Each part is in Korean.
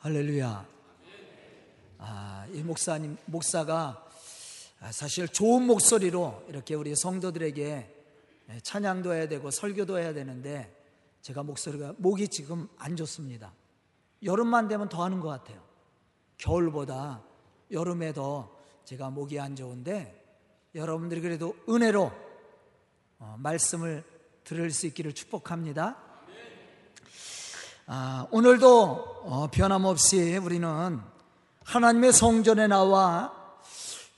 할렐루야. 아, 이 목사님, 목사가 사실 좋은 목소리로 이렇게 우리 성도들에게 찬양도 해야 되고 설교도 해야 되는데 제가 목소리가 목이 지금 안 좋습니다. 여름만 되면 더 하는 것 같아요. 겨울보다 여름에 더 제가 목이 안 좋은데 여러분들이 그래도 은혜로 어, 말씀을 들을 수 있기를 축복합니다. 아, 오늘도 어, 변함없이 우리는 하나님의 성전에 나와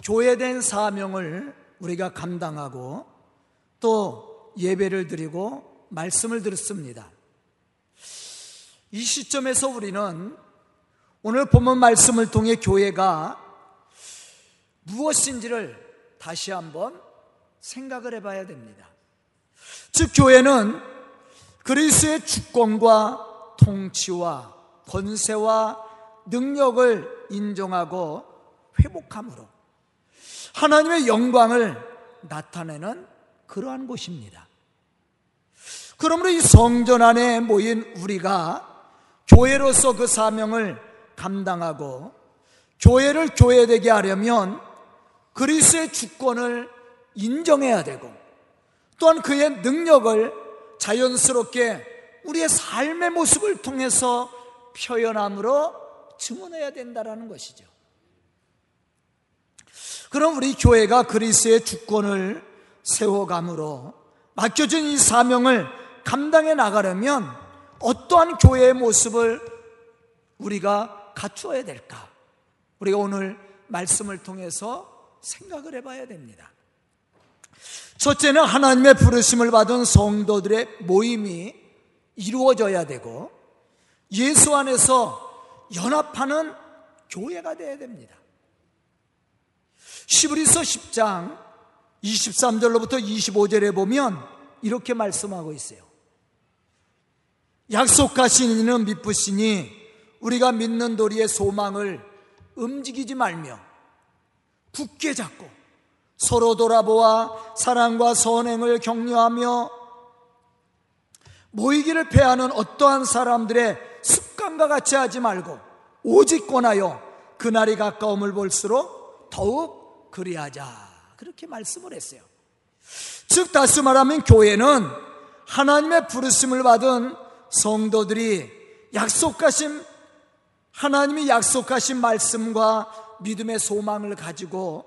교회된 사명을 우리가 감당하고 또 예배를 드리고 말씀을 듣습니다. 이 시점에서 우리는 오늘 본문 말씀을 통해 교회가 무엇인지를 다시 한번 생각을 해봐야 됩니다. 즉, 교회는 그리스의 주권과 통치와 권세와 능력을 인정하고 회복함으로 하나님의 영광을 나타내는 그러한 곳입니다. 그러므로 이 성전 안에 모인 우리가 교회로서 그 사명을 감당하고 교회를 교회되게 하려면 그리스의 주권을 인정해야 되고 또한 그의 능력을 자연스럽게 우리의 삶의 모습을 통해서 표현함으로 증언해야 된다는 것이죠. 그럼 우리 교회가 그리스의 주권을 세워감으로 맡겨진 이 사명을 감당해 나가려면 어떠한 교회의 모습을 우리가 갖추어야 될까? 우리가 오늘 말씀을 통해서 생각을 해봐야 됩니다. 첫째는 하나님의 부르심을 받은 성도들의 모임이 이루어져야 되고 예수 안에서 연합하는 교회가 되어야 됩니다. 시브리서 10장 23절로부터 25절에 보면 이렇게 말씀하고 있어요. 약속하신 이는 미쁘시니 우리가 믿는 도리의 소망을 움직이지 말며 굳게 잡고 서로 돌아보아 사랑과 선행을 격려하며 모이기를 패하는 어떠한 사람들의 습관과 같이 하지 말고 오직 권하여 그날이 가까움을 볼수록 더욱 그리하자 그렇게 말씀을 했어요. 즉 다시 말하면 교회는 하나님의 부르심을 받은 성도들이 약속하신 하나님이 약속하신 말씀과 믿음의 소망을 가지고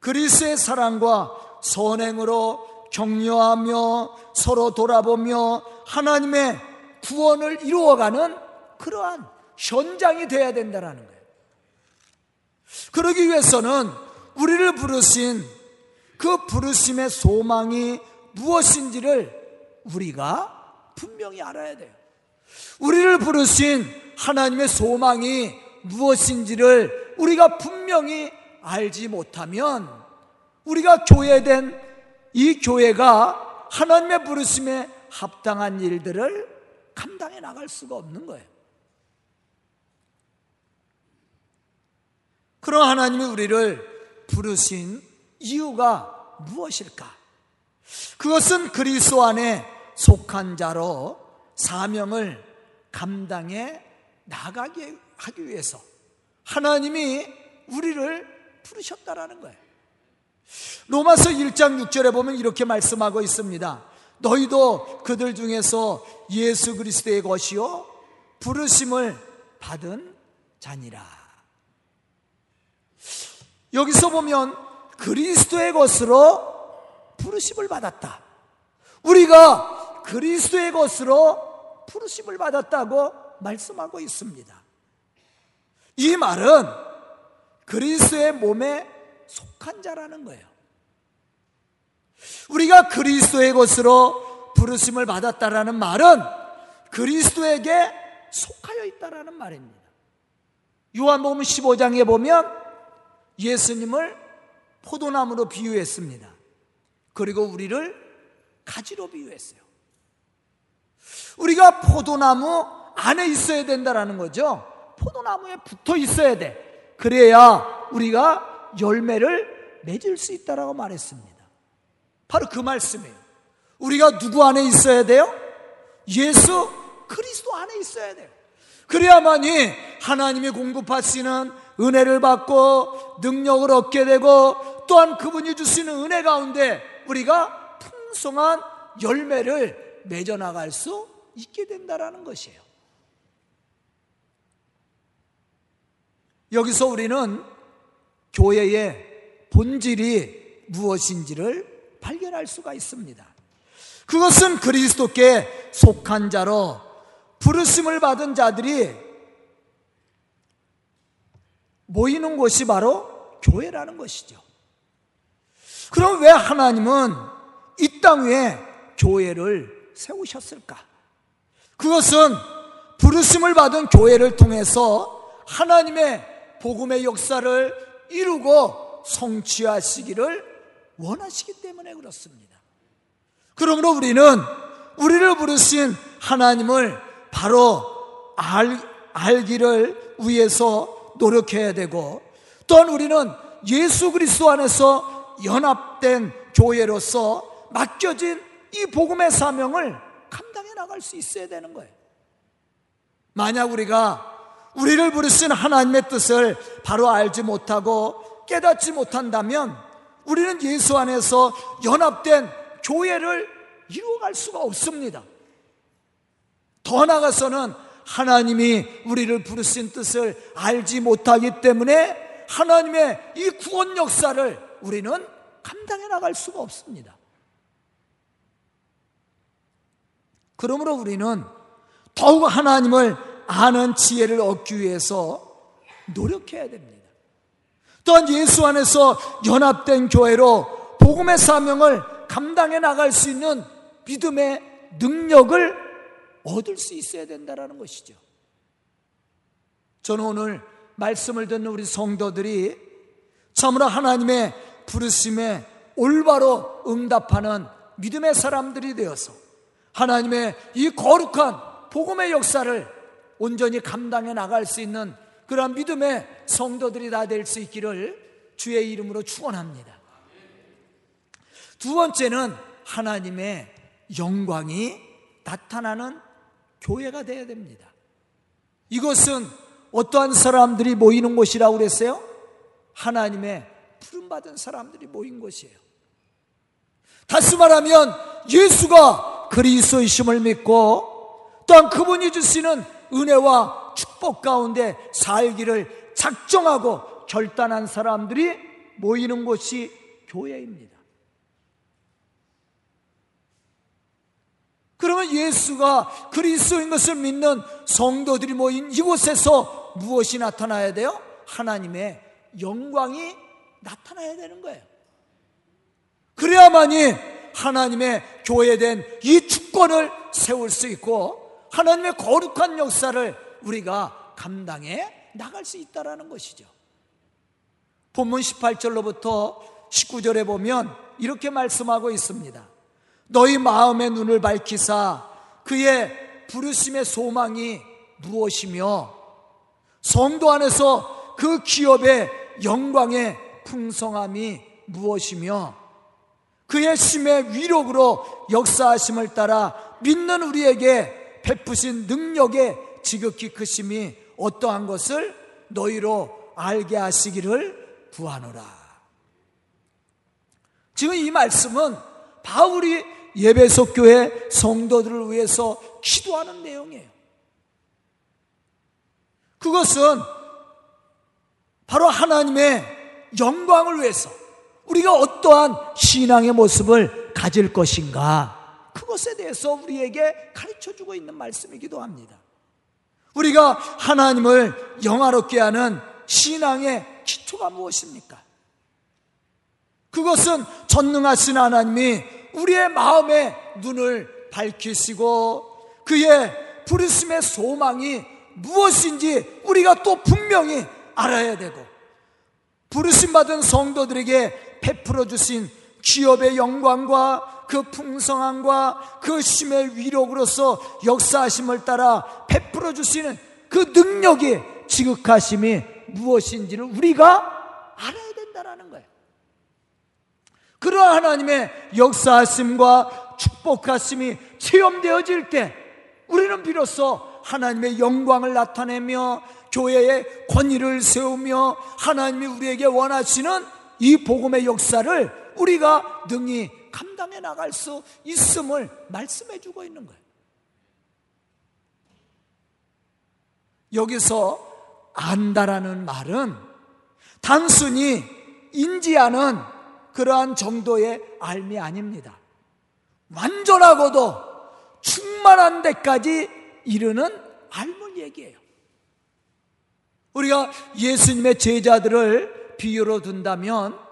그리스의 사랑과 선행으로 격려하며 서로 돌아보며 하나님의 구원을 이루어가는 그러한 현장이 되어야 된다는 거예요. 그러기 위해서는 우리를 부르신 그 부르심의 소망이 무엇인지를 우리가 분명히 알아야 돼요. 우리를 부르신 하나님의 소망이 무엇인지를 우리가 분명히 알지 못하면 우리가 교회된 이 교회가 하나님의 부르심에 합당한 일들을 감당해 나갈 수가 없는 거예요. 그럼 하나님이 우리를 부르신 이유가 무엇일까? 그것은 그리스도 안에 속한 자로 사명을 감당해 나가게 하기 위해서 하나님이 우리를 부르셨다라는 거예요. 로마서 1장 6절에 보면 이렇게 말씀하고 있습니다. 너희도 그들 중에서 예수 그리스도의 것이요 부르심을 받은 자니라. 여기서 보면 그리스도의 것으로 부르심을 받았다. 우리가 그리스도의 것으로 부르심을 받았다고 말씀하고 있습니다. 이 말은 그리스도의 몸에 속한 자라는 거예요. 우리가 그리스도의 것으로 부르심을 받았다라는 말은 그리스도에게 속하여 있다라는 말입니다. 요한복음 15장에 보면 예수님을 포도나무로 비유했습니다. 그리고 우리를 가지로 비유했어요. 우리가 포도나무 안에 있어야 된다라는 거죠. 포도나무에 붙어 있어야 돼. 그래야 우리가 열매를 맺을 수 있다라고 말했습니다. 바로 그 말씀이에요. 우리가 누구 안에 있어야 돼요? 예수 그리스도 안에 있어야 돼요. 그래야만이 하나님이 공급하시는 은혜를 받고 능력을 얻게 되고 또한 그분이 주시는 은혜 가운데 우리가 풍성한 열매를 맺어 나갈 수 있게 된다라는 것이에요. 여기서 우리는 교회의 본질이 무엇인지를 발견할 수가 있습니다. 그것은 그리스도께 속한 자로 부르심을 받은 자들이 모이는 곳이 바로 교회라는 것이죠. 그럼 왜 하나님은 이 땅 위에 교회를 세우셨을까? 그것은 부르심을 받은 교회를 통해서 하나님의 복음의 역사를 이루고 성취하시기를 원하시기 때문에 그렇습니다. 그러므로 우리는 우리를 부르신 하나님을 바로 알, 알기를 위해서 노력해야 되고 또한 우리는 예수 그리스도 안에서 연합된 교회로서 맡겨진 이 복음의 사명을 감당해 나갈 수 있어야 되는 거예요. 만약 우리가 우리를 부르신 하나님의 뜻을 바로 알지 못하고 깨닫지 못한다면 우리는 예수 안에서 연합된 교회를 이루어갈 수가 없습니다. 더 나아가서는 하나님이 우리를 부르신 뜻을 알지 못하기 때문에 하나님의 이 구원 역사를 우리는 감당해 나갈 수가 없습니다. 그러므로 우리는 더욱 하나님을 아는 지혜를 얻기 위해서 노력해야 됩니다. 또한 예수 안에서 연합된 교회로 복음의 사명을 감당해 나갈 수 있는 믿음의 능력을 얻을 수 있어야 된다는 것이죠. 저는 오늘 말씀을 듣는 우리 성도들이 참으로 하나님의 부르심에 올바로 응답하는 믿음의 사람들이 되어서 하나님의 이 거룩한 복음의 역사를 온전히 감당해 나갈 수 있는 그러한 믿음의 성도들이 다 될 수 있기를 주의 이름으로 축원합니다. 두 번째는 하나님의 영광이 나타나는 교회가 되어야 됩니다. 이것은 어떠한 사람들이 모이는 곳이라고 그랬어요? 하나님의 부름받은 사람들이 모인 곳이에요. 다시 말하면 예수가 그리스도이심을 믿고 또한 그분이 주시는 은혜와 축복 가운데 살기를 작정하고 결단한 사람들이 모이는 곳이 교회입니다. 그러면 예수가 그리스도인 것을 믿는 성도들이 모인 이곳에서 무엇이 나타나야 돼요? 하나님의 영광이 나타나야 되는 거예요. 그래야만이 하나님의 교회된 이 주권을 세울 수 있고 하나님의 거룩한 역사를 우리가 감당해 나갈 수 있다라는 것이죠. 본문 18절로부터 19절에 보면 이렇게 말씀하고 있습니다. 너희 마음의 눈을 밝히사 그의 부르심의 소망이 무엇이며 성도 안에서 그 기업의 영광의 풍성함이 무엇이며 그의 심의 위력으로 역사하심을 따라 믿는 우리에게 베푸신 능력의 지극히 크심이 어떠한 것을 너희로 알게 하시기를 구하노라. 지금 이 말씀은 바울이 예배석 교회 성도들을 위해서 기도하는 내용이에요. 그것은 바로 하나님의 영광을 위해서 우리가 어떠한 신앙의 모습을 가질 것인가 그것에 대해서 우리에게 가르쳐 주고 있는 말씀이기도 합니다. 우리가 하나님을 영화롭게 하는 신앙의 기초가 무엇입니까? 그것은 전능하신 하나님이 우리의 마음의 눈을 밝히시고 그의 부르심의 소망이 무엇인지 우리가 또 분명히 알아야 되고 부르심 받은 성도들에게 베풀어 주신 기업의 영광과 그 풍성함과 그 심의 위력으로서 역사하심을 따라 베풀어 주시는 그 능력이 지극하심이 무엇인지를 우리가 알아야 된다라는 거예요. 그러한 하나님의 역사하심과 축복하심이 체험되어질 때 우리는 비로소 하나님의 영광을 나타내며 교회의 권위를 세우며 하나님이 우리에게 원하시는 이 복음의 역사를 우리가 능히 감당해 나갈 수 있음을 말씀해 주고 있는 거예요. 여기서 안다라는 말은 단순히 인지하는 그러한 정도의 알미 아닙니다. 완전하고도 충만한 데까지 이르는 알물 얘기예요. 우리가 예수님의 제자들을 비유로 둔다면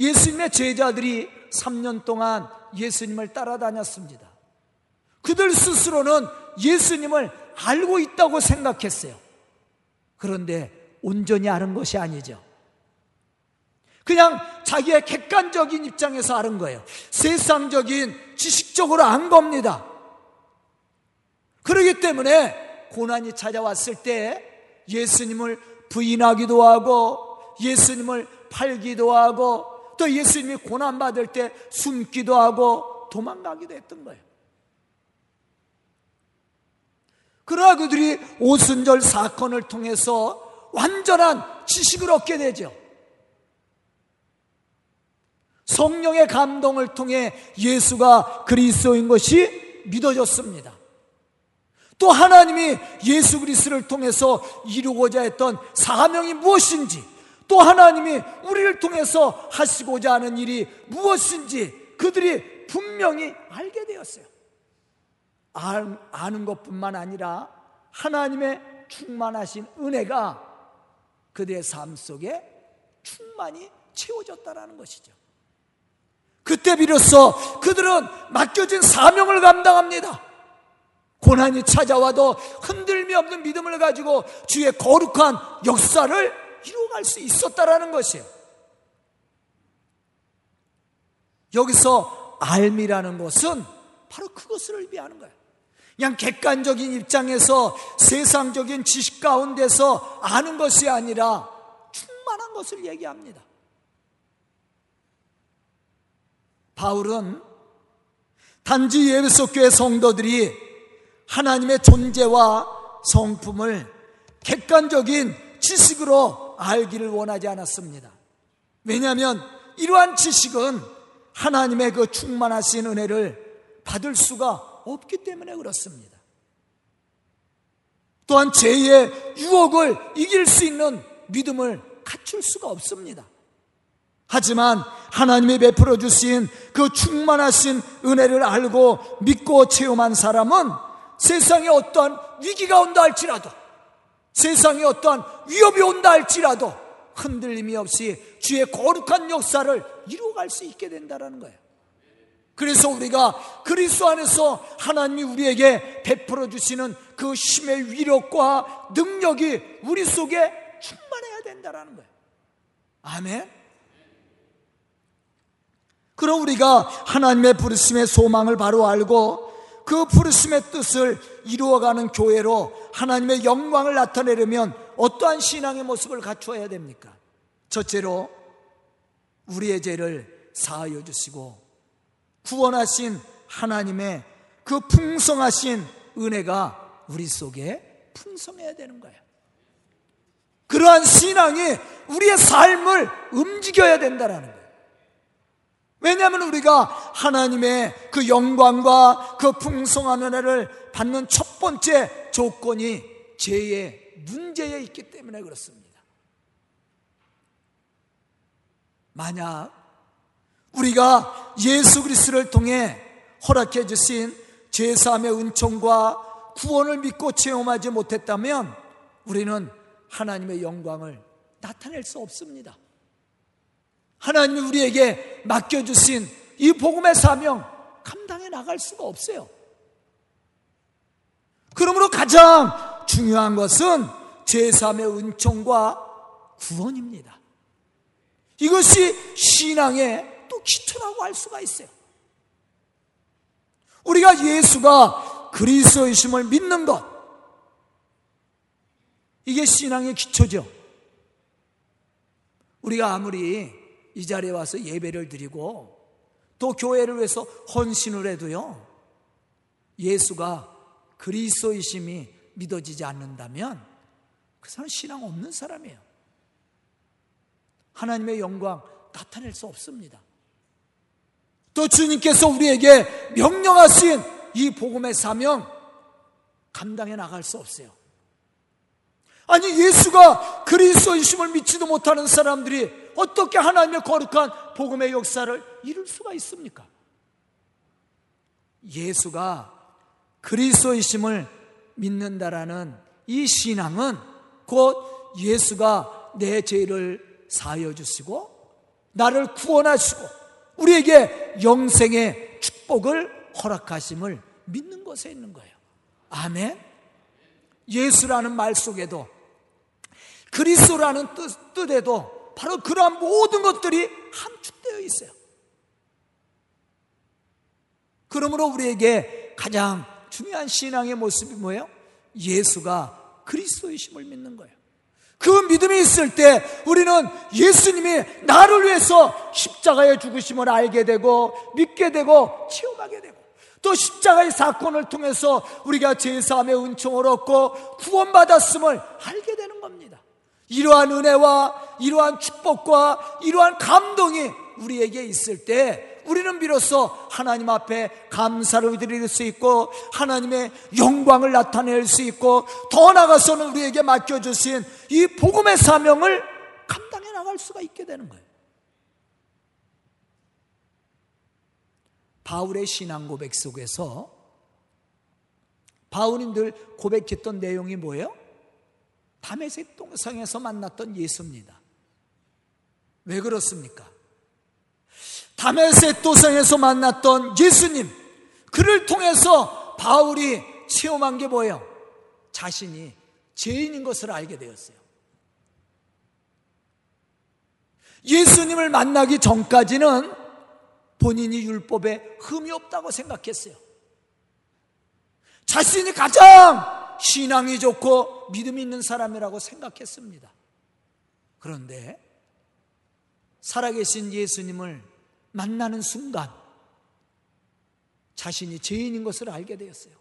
예수님의 제자들이 3년 동안 예수님을 따라다녔습니다. 그들 스스로는 예수님을 알고 있다고 생각했어요. 그런데 온전히 아는 것이 아니죠. 그냥 자기의 객관적인 입장에서 아는 거예요. 세상적인 지식적으로 안 겁니다. 그러기 때문에 고난이 찾아왔을 때 예수님을 부인하기도 하고 예수님을 팔기도 하고 또 예수님이 고난받을 때 숨기도 하고 도망가기도 했던 거예요. 그러나 그들이 오순절 사건을 통해서 완전한 지식을 얻게 되죠. 성령의 감동을 통해 예수가 그리스도인 것이 믿어졌습니다. 또 하나님이 예수 그리스도를 통해서 이루고자 했던 사명이 무엇인지, 또 하나님이 우리를 통해서 하시고자 하는 일이 무엇인지 그들이 분명히 알게 되었어요. 아는 것뿐만 아니라 하나님의 충만하신 은혜가 그들의 삶 속에 충만히 채워졌다라는 것이죠. 그때 비로소 그들은 맡겨진 사명을 감당합니다. 고난이 찾아와도 흔들미 없는 믿음을 가지고 주의 거룩한 역사를 이루어갈 수 있었다라는 것이에요. 여기서 알미라는 것은 바로 그것을 의미하는 거예요. 그냥 객관적인 입장에서 세상적인 지식 가운데서 아는 것이 아니라 충만한 것을 얘기합니다. 바울은 단지 예배소 교회 성도들이 하나님의 존재와 성품을 객관적인 지식으로 알기를 원하지 않았습니다. 왜냐하면 이러한 지식은 하나님의 그 충만하신 은혜를 받을 수가 없기 때문에 그렇습니다. 또한 죄의 유혹을 이길 수 있는 믿음을 갖출 수가 없습니다. 하지만 하나님이 베풀어 주신 그 충만하신 은혜를 알고 믿고 체험한 사람은 세상에 어떠한 위기가 온다 할지라도 세상에 어떠한 위협이 온다 할지라도 흔들림이 없이 주의 거룩한 역사를 이루어갈 수 있게 된다는 거예요. 그래서 우리가 그리스도 안에서 하나님이 우리에게 베풀어 주시는 그 힘의 위력과 능력이 우리 속에 충만해야 된다는 거예요. 아멘. 그럼 우리가 하나님의 부르심의 소망을 바로 알고 그 부르심의 뜻을 이루어가는 교회로 하나님의 영광을 나타내려면 어떠한 신앙의 모습을 갖추어야 됩니까? 첫째로 우리의 죄를 사하여 주시고 구원하신 하나님의 그 풍성하신 은혜가 우리 속에 풍성해야 되는 거예요. 그러한 신앙이 우리의 삶을 움직여야 된다는 거예요. 왜냐하면 우리가 하나님의 그 영광과 그 풍성한 은혜를 받는 첫 번째 조건이 죄의 문제에 있기 때문에 그렇습니다. 만약 우리가 예수 그리스도를 통해 허락해 주신 제사함의 은총과 구원을 믿고 체험하지 못했다면 우리는 하나님의 영광을 나타낼 수 없습니다. 하나님이 우리에게 맡겨주신 이 복음의 사명 감당해 나갈 수가 없어요. 그러므로 가장 중요한 것은 제3의 은총과 구원입니다. 이것이 신앙의 또 기초라고 할 수가 있어요. 우리가 예수가 그리스도이심을 믿는 것 이게 신앙의 기초죠. 우리가 아무리 이 자리에 와서 예배를 드리고 또 교회를 위해서 헌신을 해도요. 예수가 그리스도이심이 믿어지지 않는다면 그 사람은 신앙 없는 사람이에요. 하나님의 영광 나타낼 수 없습니다. 또 주님께서 우리에게 명령하신 이 복음의 사명 감당해 나갈 수 없어요. 아니 예수가 그리스도이심을 믿지도 못하는 사람들이 어떻게 하나님의 거룩한 복음의 역사를 이룰 수가 있습니까? 예수가 그리스도이심을 믿는다라는 이 신앙은 곧 예수가 내 죄를 사하여 주시고 나를 구원하시고 우리에게 영생의 축복을 허락하심을 믿는 것에 있는 거예요. 아멘. 예수라는 말 속에도 그리스도라는 뜻, 뜻에도 바로 그러한 모든 것들이 함축되어 있어요. 그러므로 우리에게 가장 중요한 신앙의 모습이 뭐예요? 예수가 그리스도이심을 믿는 거예요. 그 믿음이 있을 때 우리는 예수님이 나를 위해서 십자가에 죽으심을 알게 되고 믿게 되고 체험하게 되고 또 십자가의 사건을 통해서 우리가 제사함의 은총을 얻고 구원받았음을 알게. 이러한 은혜와 이러한 축복과 이러한 감동이 우리에게 있을 때 우리는 비로소 하나님 앞에 감사를 드릴 수 있고 하나님의 영광을 나타낼 수 있고 더 나아가서는 우리에게 맡겨주신 이 복음의 사명을 감당해 나갈 수가 있게 되는 거예요. 바울의 신앙 고백 속에서 바울인들 고백했던 내용이 뭐예요? 담에색 동성에서 만났던 예수입니다. 왜 그렇습니까? 다메섹 도성에서 만났던 예수님, 그를 통해서 바울이 체험한 게 뭐예요? 자신이 죄인인 것을 알게 되었어요. 예수님을 만나기 전까지는 본인이 율법에 흠이 없다고 생각했어요. 자신이 가장 신앙이 좋고 믿음이 있는 사람이라고 생각했습니다. 그런데 살아계신 예수님을 만나는 순간 자신이 죄인인 것을 알게 되었어요.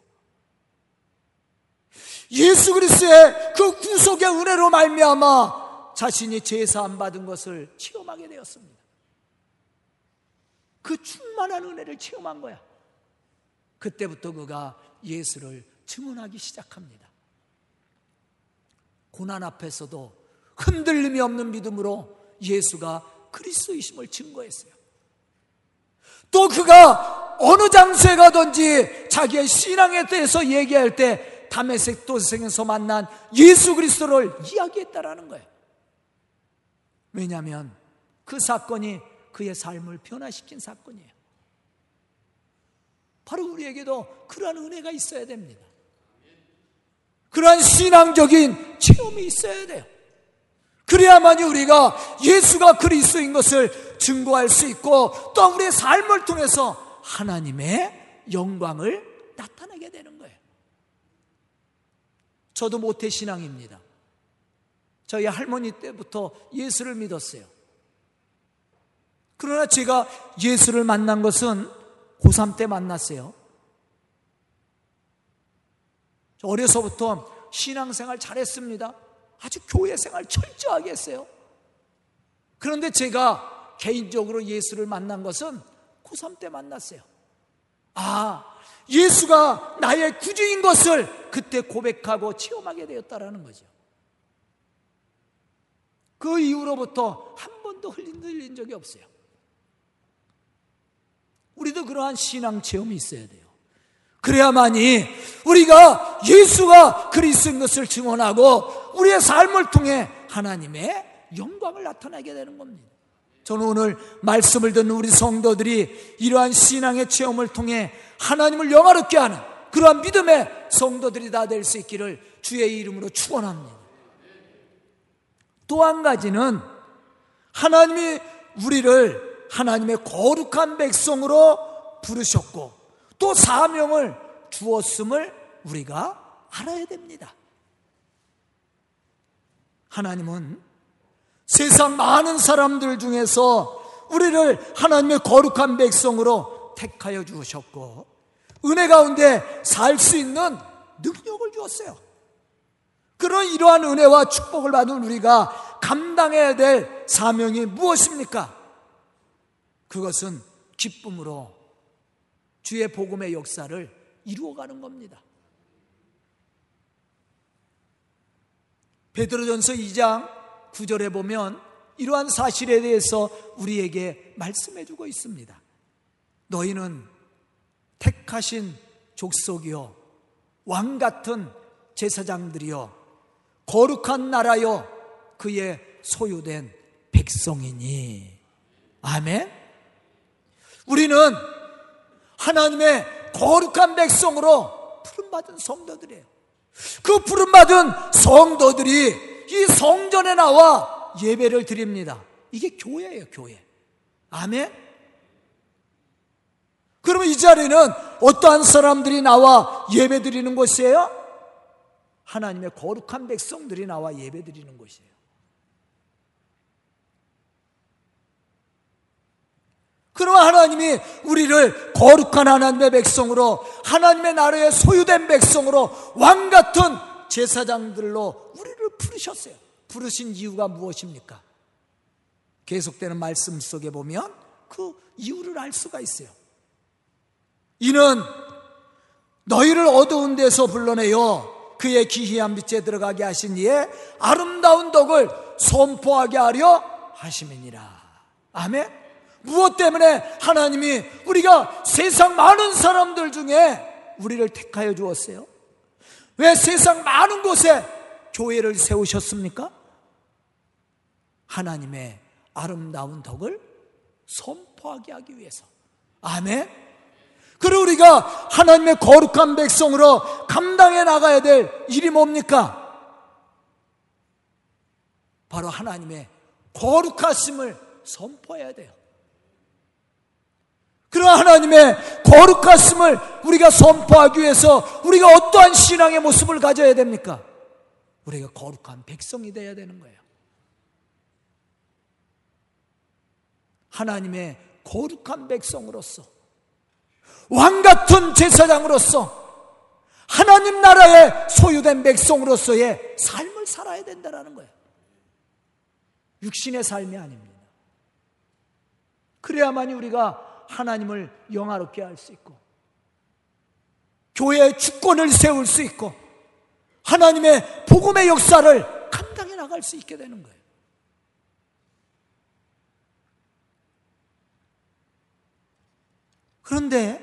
예수 그리스도의 그 구속의 은혜로 말미암아 자신이 제사함 받은 것을 체험하게 되었습니다. 그 충만한 은혜를 체험한 거야. 그때부터 그가 예수를 증언하기 시작합니다. 고난 앞에서도 흔들림이 없는 믿음으로 예수가 그리스도이심을 증거했어요. 또 그가 어느 장소에 가든지 자기의 신앙에 대해서 얘기할 때 담에색 도생에서 만난 예수 그리스도를 이야기했다라는 거예요. 왜냐하면 그 사건이 그의 삶을 변화시킨 사건이에요. 바로 우리에게도 그러한 은혜가 있어야 됩니다. 그러한 신앙적인 체험이 있어야 돼요. 그래야만이 우리가 예수가 그리스도인 것을 증거할 수 있고 또 우리의 삶을 통해서 하나님의 영광을 나타내게 되는 거예요. 저도 모태 신앙입니다. 저희 할머니 때부터 예수를 믿었어요. 그러나 제가 예수를 만난 것은 고3 때 만났어요. 어려서부터 신앙생활 잘했습니다. 아주 교회 생활 철저하게 했어요. 그런데 제가 개인적으로 예수를 만난 것은 고3 때 만났어요. 아, 예수가 나의 구주인 것을 그때 고백하고 체험하게 되었다라는 거죠. 그 이후로부터 한 번도 흘린 적이 없어요. 우리도 그러한 신앙 체험이 있어야 돼요. 그래야만이 우리가 예수가 그리스도인 것을 증언하고 우리의 삶을 통해 하나님의 영광을 나타내게 되는 겁니다. 저는 오늘 말씀을 듣는 우리 성도들이 이러한 신앙의 체험을 통해 하나님을 영화롭게 하는 그러한 믿음의 성도들이 다 될 수 있기를 주의 이름으로 축원합니다. 또 한 가지는 하나님이 우리를 하나님의 거룩한 백성으로 부르셨고 또 사명을 주었음을 우리가 알아야 됩니다. 하나님은 세상 많은 사람들 중에서 우리를 하나님의 거룩한 백성으로 택하여 주셨고 은혜 가운데 살 수 있는 능력을 주었어요. 그런 이러한 은혜와 축복을 받은 우리가 감당해야 될 사명이 무엇입니까? 그것은 기쁨으로 주의 복음의 역사를 이루어가는 겁니다. 베드로전서 2장 9절에 보면 이러한 사실에 대해서 우리에게 말씀해 주고 있습니다. 너희는 택하신 족속이요 왕 같은 제사장들이요 거룩한 나라요 그의 소유된 백성이니 아멘. 우리는 하나님의 거룩한 백성으로 부름받은 성도들이에요. 그 부름받은 성도들이 이 성전에 나와 예배를 드립니다. 이게 교회예요, 교회. 아멘? 그러면 이 자리는 어떠한 사람들이 나와 예배 드리는 곳이에요? 하나님의 거룩한 백성들이 나와 예배 드리는 곳이에요. 그러면 하나님이 우리를 거룩한 하나님의 백성으로 하나님의 나라에 소유된 백성으로 왕 같은 제사장들로 우리를 부르셨어요. 부르신 이유가 무엇입니까? 계속되는 말씀 속에 보면 그 이유를 알 수가 있어요. 이는 너희를 어두운 데서 불러내어 그의 기이한 빛에 들어가게 하신 이에 아름다운 덕을 선포하게 하려 하심이니라. 아멘. 무엇 때문에 하나님이 우리가 세상 많은 사람들 중에 우리를 택하여 주었어요? 왜 세상 많은 곳에 교회를 세우셨습니까? 하나님의 아름다운 덕을 선포하게 하기 위해서. 아멘. 그리고 우리가 하나님의 거룩한 백성으로 감당해 나가야 될 일이 뭡니까? 바로 하나님의 거룩하심을 선포해야 돼요. 그런 하나님의 거룩하심을 우리가 선포하기 위해서 우리가 어떠한 신앙의 모습을 가져야 됩니까? 우리가 거룩한 백성이 되어야 되는 거예요. 하나님의 거룩한 백성으로서 왕 같은 제사장으로서 하나님 나라의 소유된 백성으로서의 삶을 살아야 된다는 거예요. 육신의 삶이 아닙니다. 그래야만이 우리가 하나님을 영화롭게 할 수 있고 교회의 주권을 세울 수 있고 하나님의 복음의 역사를 감당해 나갈 수 있게 되는 거예요. 그런데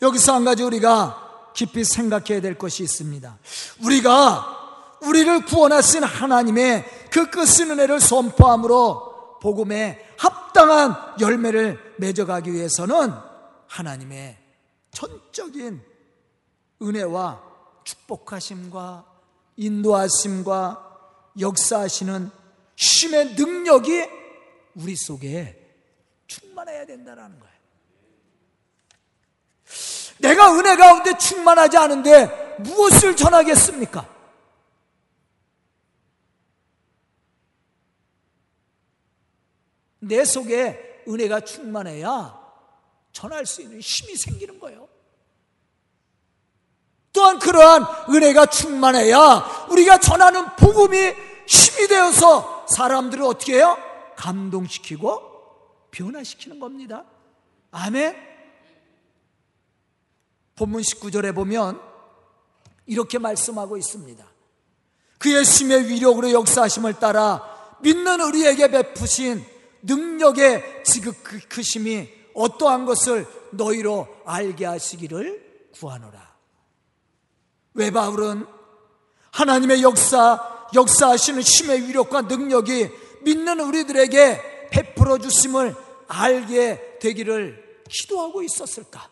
여기서 한 가지 우리가 깊이 생각해야 될 것이 있습니다. 우리가 우리를 구원하신 하나님의 그 끝은 은혜를 선포함으로 복음의 합당한 열매를 맺어가기 위해서는 하나님의 전적인 은혜와 축복하심과 인도하심과 역사하시는 심의 능력이 우리 속에 충만해야 된다는 거예요. 내가 은혜 가운데 충만하지 않은데 무엇을 전하겠습니까? 내 속에 은혜가 충만해야 전할 수 있는 힘이 생기는 거예요. 또한 그러한 은혜가 충만해야 우리가 전하는 복음이 힘이 되어서 사람들을 어떻게 해요? 감동시키고 변화시키는 겁니다. 아멘. 본문 19절에 보면 이렇게 말씀하고 있습니다. 그의 심의 위력으로 역사하심을 따라 믿는 우리에게 베푸신 능력의 지극히심이 어떠한 것을 너희로 알게 하시기를 구하노라. 왜 바울은 하나님의 역사, 역사하시는 힘의 위력과 능력이 믿는 우리들에게 베풀어 주심을 알게 되기를 기도하고 있었을까?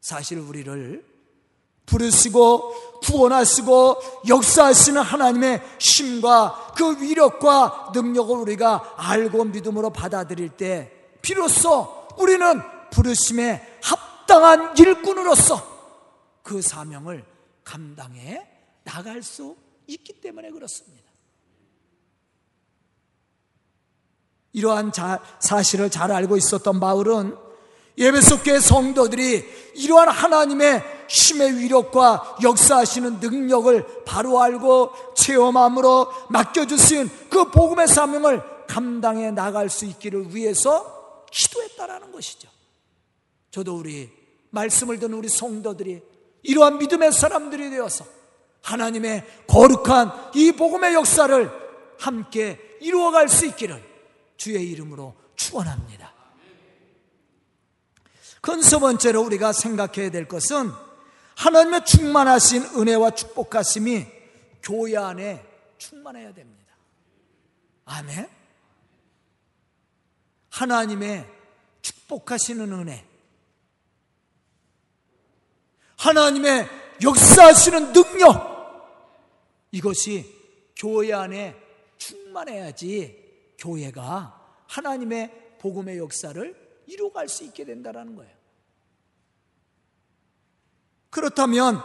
사실 우리를 부르시고 구원하시고 역사하시는 하나님의 힘과 그 위력과 능력을 우리가 알고 믿음으로 받아들일 때 비로소 우리는 부르심에 합당한 일꾼으로서 그 사명을 감당해 나갈 수 있기 때문에 그렇습니다. 이러한 자, 사실을 잘 알고 있었던 바울은 예배속교의 성도들이 이러한 하나님의 힘의 위력과 역사하시는 능력을 바로 알고 체험함으로 맡겨주신 그 복음의 사명을 감당해 나갈 수 있기를 위해서 기도했다라는 것이죠. 저도 우리 말씀을 듣는 우리 성도들이 이러한 믿음의 사람들이 되어서 하나님의 거룩한 이 복음의 역사를 함께 이루어갈 수 있기를 주의 이름으로 축원합니다. 큰 세 번째로 우리가 생각해야 될 것은 하나님의 충만하신 은혜와 축복하심이 교회 안에 충만해야 됩니다. 아멘. 하나님의 축복하시는 은혜, 하나님의 역사하시는 능력, 이것이 교회 안에 충만해야지 교회가 하나님의 복음의 역사를 이루어갈 수 있게 된다는 거예요. 그렇다면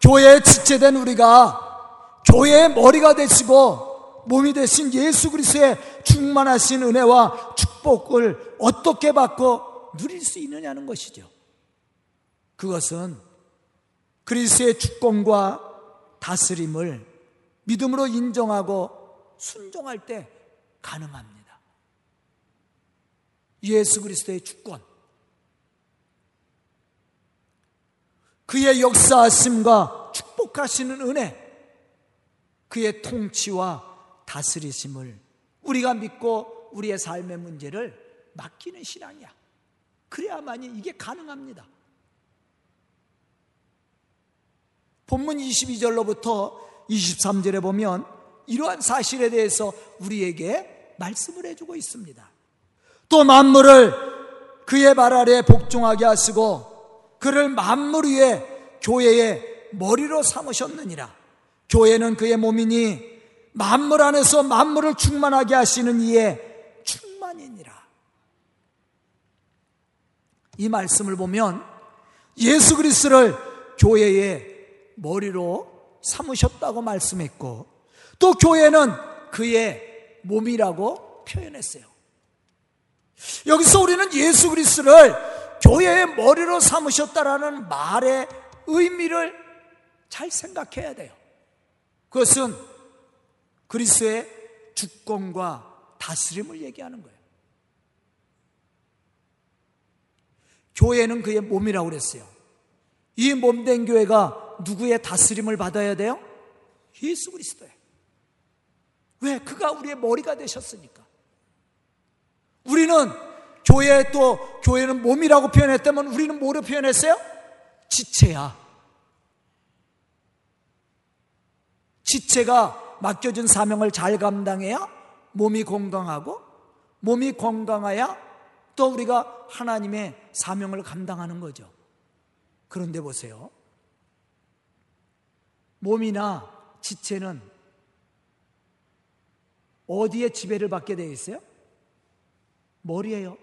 교회에 지체된 우리가 교회의 머리가 되시고 몸이 되신 예수 그리스도의 충만하신 은혜와 축복을 어떻게 받고 누릴 수 있느냐는 것이죠. 그것은 그리스도의 주권과 다스림을 믿음으로 인정하고 순종할 때 가능합니다. 예수 그리스도의 주권, 그의 역사하심과 축복하시는 은혜, 그의 통치와 다스리심을 우리가 믿고 우리의 삶의 문제를 맡기는 신앙이야. 그래야만이 이게 가능합니다. 본문 22절로부터 23절에 보면 이러한 사실에 대해서 우리에게 말씀을 해주고 있습니다. 또 만물을 그의 발 아래 복종하게 하시고 그를 만물 위에 교회의 머리로 삼으셨느니라. 교회는 그의 몸이니 만물 안에서 만물을 충만하게 하시는 이의 충만이니라. 이 말씀을 보면 예수 그리스도를 교회의 머리로 삼으셨다고 말씀했고 또 교회는 그의 몸이라고 표현했어요. 여기서 우리는 예수 그리스도를 교회의 머리로 삼으셨다라는 말의 의미를 잘 생각해야 돼요. 그것은 그리스도의 주권과 다스림을 얘기하는 거예요. 교회는 그의 몸이라고 그랬어요. 이 몸된 교회가 누구의 다스림을 받아야 돼요? 예수 그리스도예요. 왜? 그가 우리의 머리가 되셨으니까. 우리는 교회 또 교회는 몸이라고 표현했다면 우리는 뭐로 표현했어요? 지체야. 지체가 맡겨준 사명을 잘 감당해야 몸이 건강하고 몸이 건강해야 또 우리가 하나님의 사명을 감당하는 거죠. 그런데 보세요. 몸이나 지체는 어디에 지배를 받게 되어 있어요? 머리예요.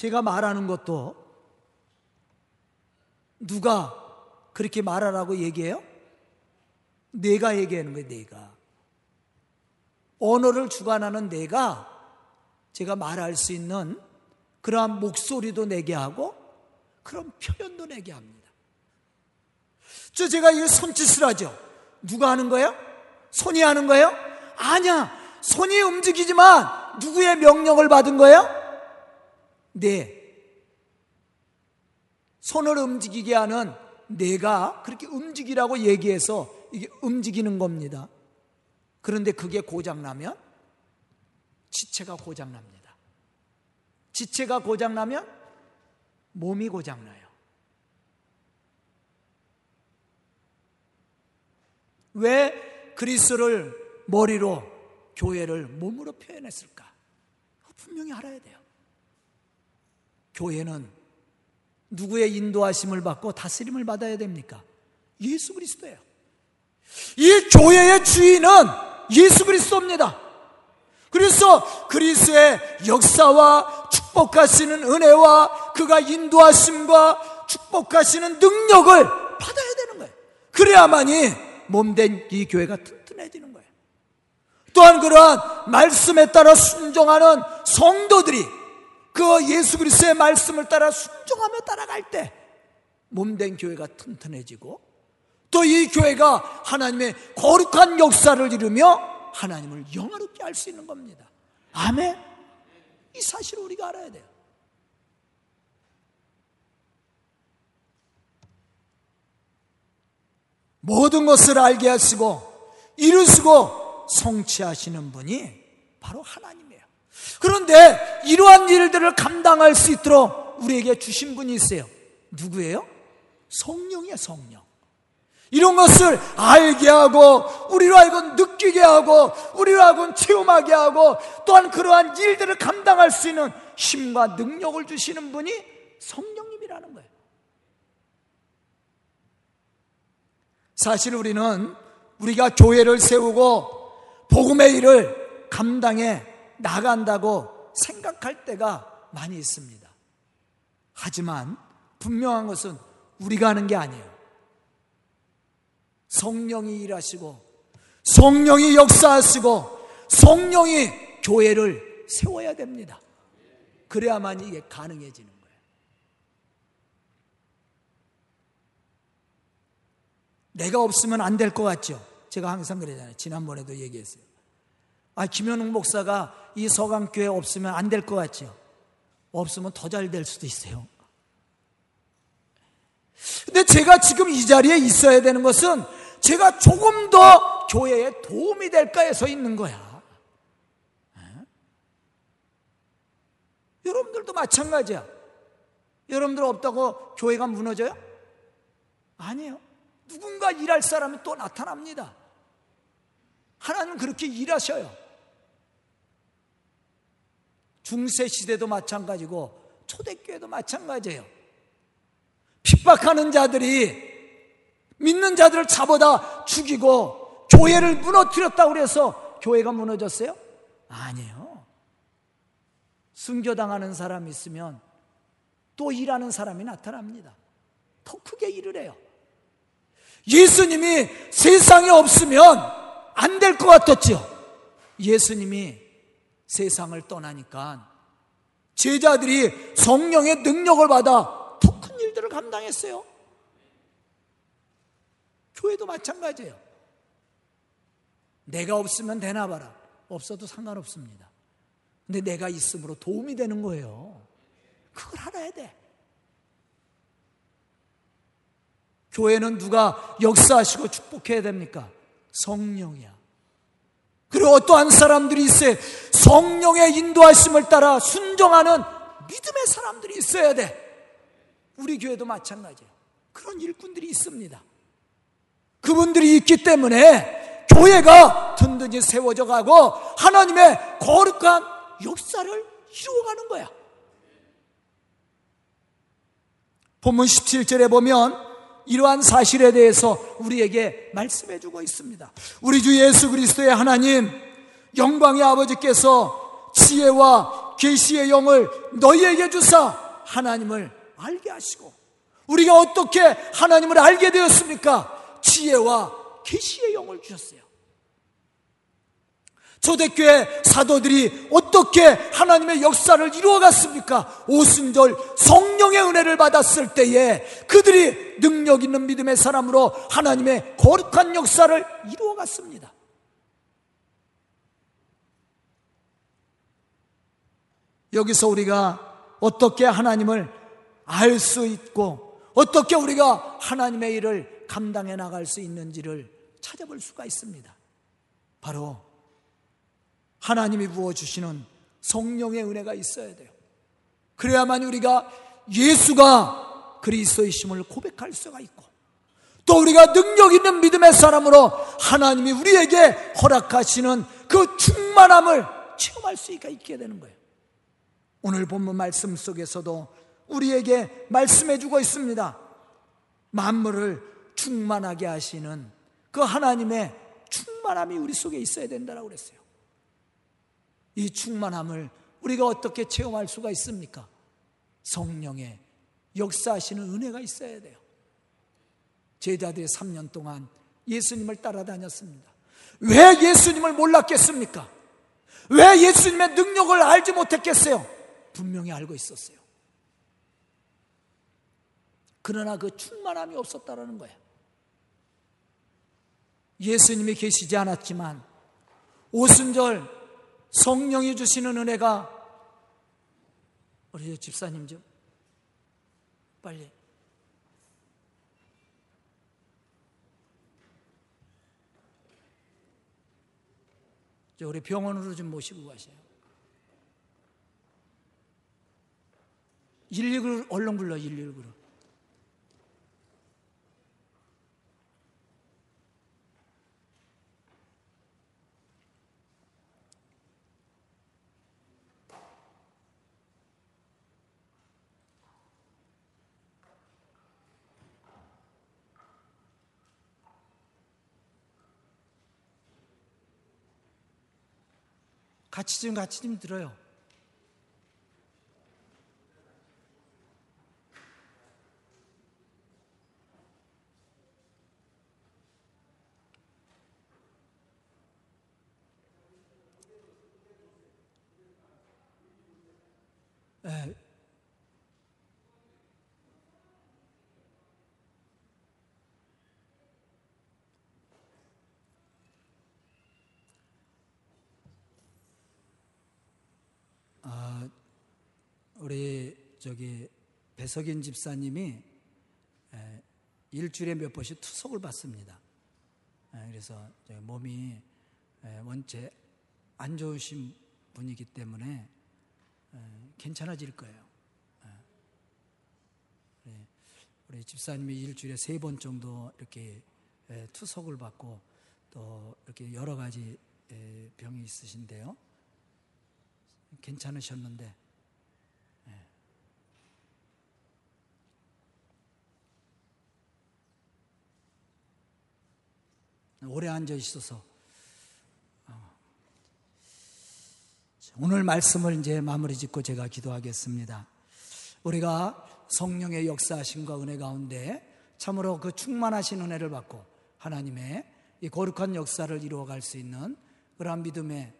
제가 말하는 것도 누가 그렇게 말하라고 얘기해요? 내가 얘기하는 거예요, 내가. 언어를 주관하는 내가 제가 말할 수 있는 그러한 목소리도 내게 하고 그런 표현도 내게 합니다. 저 제가 이 손짓을 하죠. 누가 하는 거예요? 손이 하는 거예요? 아니야. 손이 움직이지만 누구의 명령을 받은 거예요? 네. 손을 움직이게 하는 내가 그렇게 움직이라고 얘기해서 이게 움직이는 겁니다. 그런데 그게 고장나면 지체가 고장납니다. 지체가 고장나면 몸이 고장나요. 왜 그리스도를 머리로 교회를 몸으로 표현했을까? 분명히 알아야 돼요. 교회는 누구의 인도하심을 받고 다스림을 받아야 됩니까? 예수 그리스도예요. 이 교회의 주인은 예수 그리스도입니다. 그래서 그리스도의 역사와 축복하시는 은혜와 그가 인도하심과 축복하시는 능력을 받아야 되는 거예요. 그래야만이 몸된 이 교회가 튼튼해지는 거예요. 또한 그러한 말씀에 따라 순종하는 성도들이 그 예수 그리스도의 말씀을 따라 순종하며 따라갈 때 몸된 교회가 튼튼해지고 또 이 교회가 하나님의 거룩한 역사를 이루며 하나님을 영화롭게 할 수 있는 겁니다. 아멘. 이 사실을 우리가 알아야 돼요. 모든 것을 알게 하시고 이루시고 성취하시는 분이 바로 하나님이에요. 그런데 이러한 일들을 감당할 수 있도록 우리에게 주신 분이 있어요. 누구예요? 성령이에요, 성령. 이런 것을 알게 하고 우리로 하여금 느끼게 하고 우리로 하여금 체험하게 하고 또한 그러한 일들을 감당할 수 있는 힘과 능력을 주시는 분이 성령님이라는 거예요. 사실 우리는 우리가 교회를 세우고 복음의 일을 감당해 나간다고 생각할 때가 많이 있습니다. 하지만 분명한 것은 우리가 하는 게 아니에요. 성령이 일하시고 성령이 역사하시고 성령이 교회를 세워야 됩니다. 그래야만 이게 가능해지는 거예요. 내가 없으면 안 될 것 같죠? 제가 항상 그러잖아요. 지난번에도 얘기했어요. 아, 김현웅 목사가 이 서강교회 없으면 안 될 것 같죠? 없으면 더 잘 될 수도 있어요. 근데 제가 지금 이 자리에 있어야 되는 것은 제가 조금 더 교회에 도움이 될까 해서 있는 거야. 네? 여러분들도 마찬가지야. 여러분들 없다고 교회가 무너져요? 아니에요. 누군가 일할 사람이 또 나타납니다. 하나님은 그렇게 일하셔요. 중세 시대도 마찬가지고 초대교회도 마찬가지예요. 핍박하는 자들이 믿는 자들을 잡아다 죽이고 교회를 무너뜨렸다고 그래서 교회가 무너졌어요? 아니에요. 순교당하는 사람이 있으면 또 일하는 사람이 나타납니다. 더 크게 일을 해요. 예수님이 세상에 없으면 안 될 것 같았죠. 예수님이 세상을 떠나니까 제자들이 성령의 능력을 받아 더 큰 일들을 감당했어요. 교회도 마찬가지예요. 내가 없으면 되나 봐라. 없어도 상관없습니다. 근데 내가 있음으로 도움이 되는 거예요. 그걸 알아야 돼. 교회는 누가 역사하시고 축복해야 됩니까? 성령이야. 그리고 어떠한 사람들이 있어요. 성령의 인도하심을 따라 순종하는 믿음의 사람들이 있어야 돼. 우리 교회도 마찬가지예요. 그런 일꾼들이 있습니다. 그분들이 있기 때문에 교회가 든든히 세워져 가고 하나님의 거룩한 역사를 이루어가는 거야. 본문 17절에 보면 이러한 사실에 대해서 우리에게 말씀해 주고 있습니다. 우리 주 예수 그리스도의 하나님, 영광의 아버지께서 지혜와 계시의 영을 너희에게 주사 하나님을 알게 하시고 우리가 어떻게 하나님을 알게 되었습니까? 지혜와 계시의 영을 주셨어요. 초대교회 사도들이 어떻게 하나님의 역사를 이루어갔습니까? 오순절 성령의 은혜를 받았을 때에 그들이 능력 있는 믿음의 사람으로 하나님의 거룩한 역사를 이루어갔습니다. 여기서 우리가 어떻게 하나님을 알 수 있고 어떻게 우리가 하나님의 일을 감당해 나갈 수 있는지를 찾아볼 수가 있습니다. 바로 하나님이 부어주시는 성령의 은혜가 있어야 돼요. 그래야만 우리가 예수가 그리스도이심을 고백할 수가 있고 또 우리가 능력 있는 믿음의 사람으로 하나님이 우리에게 허락하시는 그 충만함을 체험할 수 있게 되는 거예요. 오늘 본문 말씀 속에서도 우리에게 말씀해 주고 있습니다. 만물을 충만하게 하시는 그 하나님의 충만함이 우리 속에 있어야 된다고 그랬어요. 이 충만함을 우리가 어떻게 체험할 수가 있습니까? 성령의 역사하시는 은혜가 있어야 돼요. 제자들이 3년 동안 예수님을 따라다녔습니다. 왜 예수님을 몰랐겠습니까? 왜 예수님의 능력을 알지 못했겠어요? 분명히 알고 있었어요. 그러나 그 충만함이 없었다라는 거예요. 예수님이 계시지 않았지만 오순절 성령이 주시는 은혜가 우리 집사님 좀 빨리 우리 병원으로 좀 모시고 가세요. 119를 얼른 불러 119를. 같이 좀 같이 좀 들어요. 에, 우리 저기 배석인 집사님이 일주일에 몇 번씩 투석을 받습니다. 그래서 몸이 원체 안 좋으신 분이기 때문에 괜찮아질 거예요. 우리 집사님이 일주일에 세 번 정도 이렇게 투석을 받고 또 이렇게 여러 가지 병이 있으신데요. 괜찮으셨는데 오래 앉아 있어서 어. 오늘 말씀을 이제 마무리 짓고 제가 기도하겠습니다. 우리가 성령의 역사하심과 은혜 가운데 참으로 그 충만하신 은혜를 받고 하나님의 이 거룩한 역사를 이루어갈 수 있는 그러한 믿음의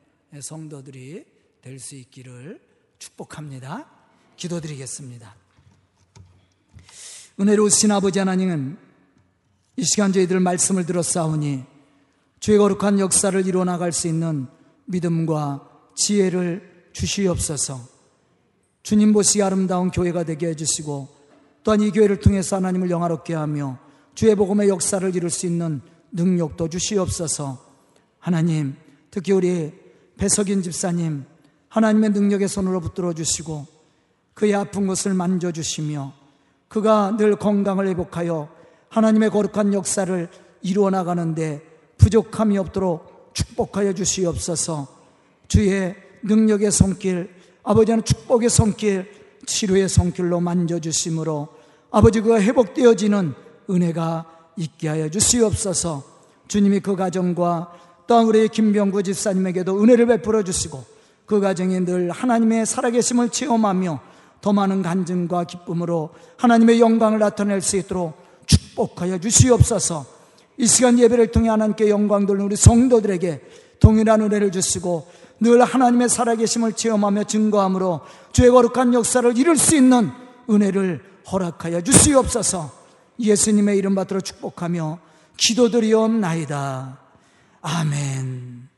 성도들이 될 수 있기를 축복합니다. 기도드리겠습니다. 은혜로우신 아버지 하나님은 이 시간 저희들 말씀을 들었사오니 주의 거룩한 역사를 이루어 나갈 수 있는 믿음과 지혜를 주시옵소서. 주님 보시기 아름다운 교회가 되게 해주시고 또한 이 교회를 통해서 하나님을 영화롭게 하며 주의 복음의 역사를 이룰 수 있는 능력도 주시옵소서. 하나님 특히 우리 배석인 집사님 하나님의 능력의 손으로 붙들어 주시고 그의 아픈 것을 만져 주시며 그가 늘 건강을 회복하여 하나님의 거룩한 역사를 이루어 나가는데 부족함이 없도록 축복하여 주시옵소서. 주의 능력의 손길 아버지는 축복의 손길 치료의 손길로 만져주심으로 아버지 그가 회복되어지는 은혜가 있게 하여 주시옵소서. 주님이 그 가정과 또한 우리 김병구 집사님에게도 은혜를 베풀어 주시고 그 가정이 늘 하나님의 살아계심을 체험하며 더 많은 간증과 기쁨으로 하나님의 영광을 나타낼 수 있도록 축복하여 주시옵소서 이 시간 예배를 통해 하나님께 영광 돌리는 우리 성도들에게 동일한 은혜를 주시고 늘 하나님의 살아계심을 체험하며 증거함으로 죄 거룩한 역사를 이룰 수 있는 은혜를 허락하여 주시옵소서 예수님의 이름 받들어 축복하며 기도드리옵나이다. 아멘.